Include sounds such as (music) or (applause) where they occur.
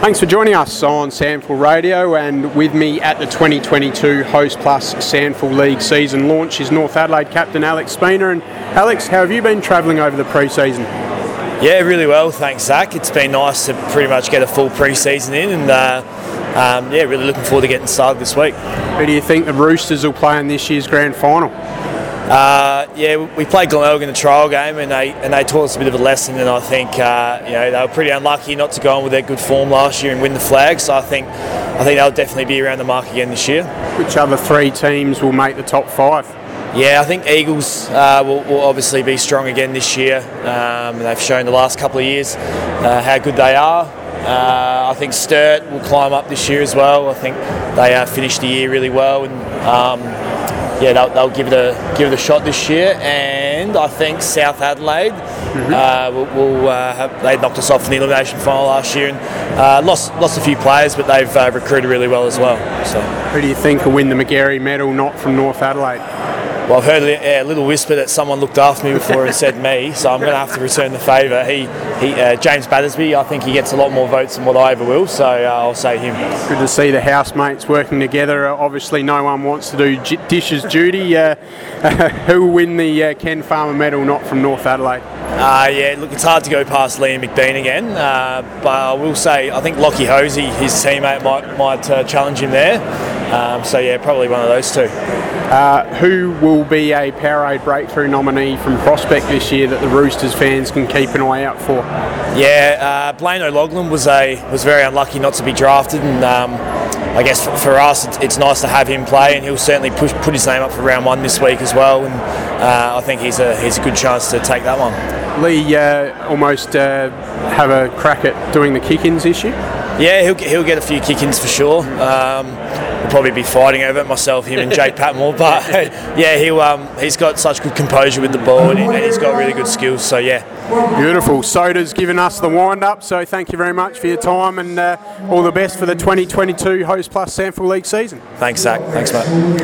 Thanks for joining us on SANFL Radio and with me at the 2022 Host Plus SANFL League season launch is North Adelaide captain Alex Spina. And Alex, how have you been travelling over the pre-season? Yeah, really well, thanks, Zach. It's been nice to pretty much get a full pre-season in, and uh, um, yeah, really looking forward to getting started this week. Who do you think the Roosters will play in this year's grand final? Uh, yeah, we played Glenelg in the trial game, and they and they taught us a bit of a lesson. And I think uh, you know they were pretty unlucky not to go on with their good form last year and win the flag. So I think I think they'll definitely be around the mark again this year. Which other three teams will make the top five? Yeah, I think Eagles uh, will, will, obviously be strong again this year. Um, they've shown the last couple of years uh, how good they are. Uh, I think Sturt will climb up this year as well. I think they uh, finished the year really well, and um, yeah, they'll, they'll, give it a give it a shot this year. And I think South Adelaide mm-hmm. uh, will, will uh, have, they knocked us off in the elimination final last year and uh, lost lost a few players, but they've uh, recruited really well as well. So, who do you think will win the Magarey Medal? Not from North Adelaide. Well, I've heard a, little whisper that someone looked after me before and said me, so I'm going to have to return the favour. He, he uh, James Battersby, I think he gets a lot more votes than what I ever will, so uh, I'll say him. Good to see the housemates working together. Uh, obviously, no one wants to do j- dishes duty. Uh, (laughs) who will win the uh, Ken Farmer medal, not from North Adelaide? Uh, yeah, look, it's hard to go past Liam McBean again, uh, but I will say I think Lockie Hosey, his teammate, might might uh, challenge him there. Um, so yeah, probably one of those two. Uh, who will be a Powerade Breakthrough nominee from Prospect this year that the Roosters fans can keep an eye out for? Yeah, uh, Blayne O'Loughlin was a was very unlucky not to be drafted, and um, I guess for, for us it's, it's, nice to have him play, and he'll certainly push, put his name up for round one this week as well. And uh, I think he's a he's a good chance to take that one. Lee uh, almost uh, have a crack at doing the kick-ins issue. Yeah, he'll, he'll get a few kick-ins for sure. Um, we'll probably be fighting over it myself, him and Jake Patmore. (laughs) But yeah, he'll um, he's got such good composure with the ball and, and he's got really good skills. So yeah. Beautiful. Soda's given us the wind up, so thank you very much for your time and uh, all the best for the 2022 Host Plus SANFL League season. Thanks, Zach. Thanks, mate.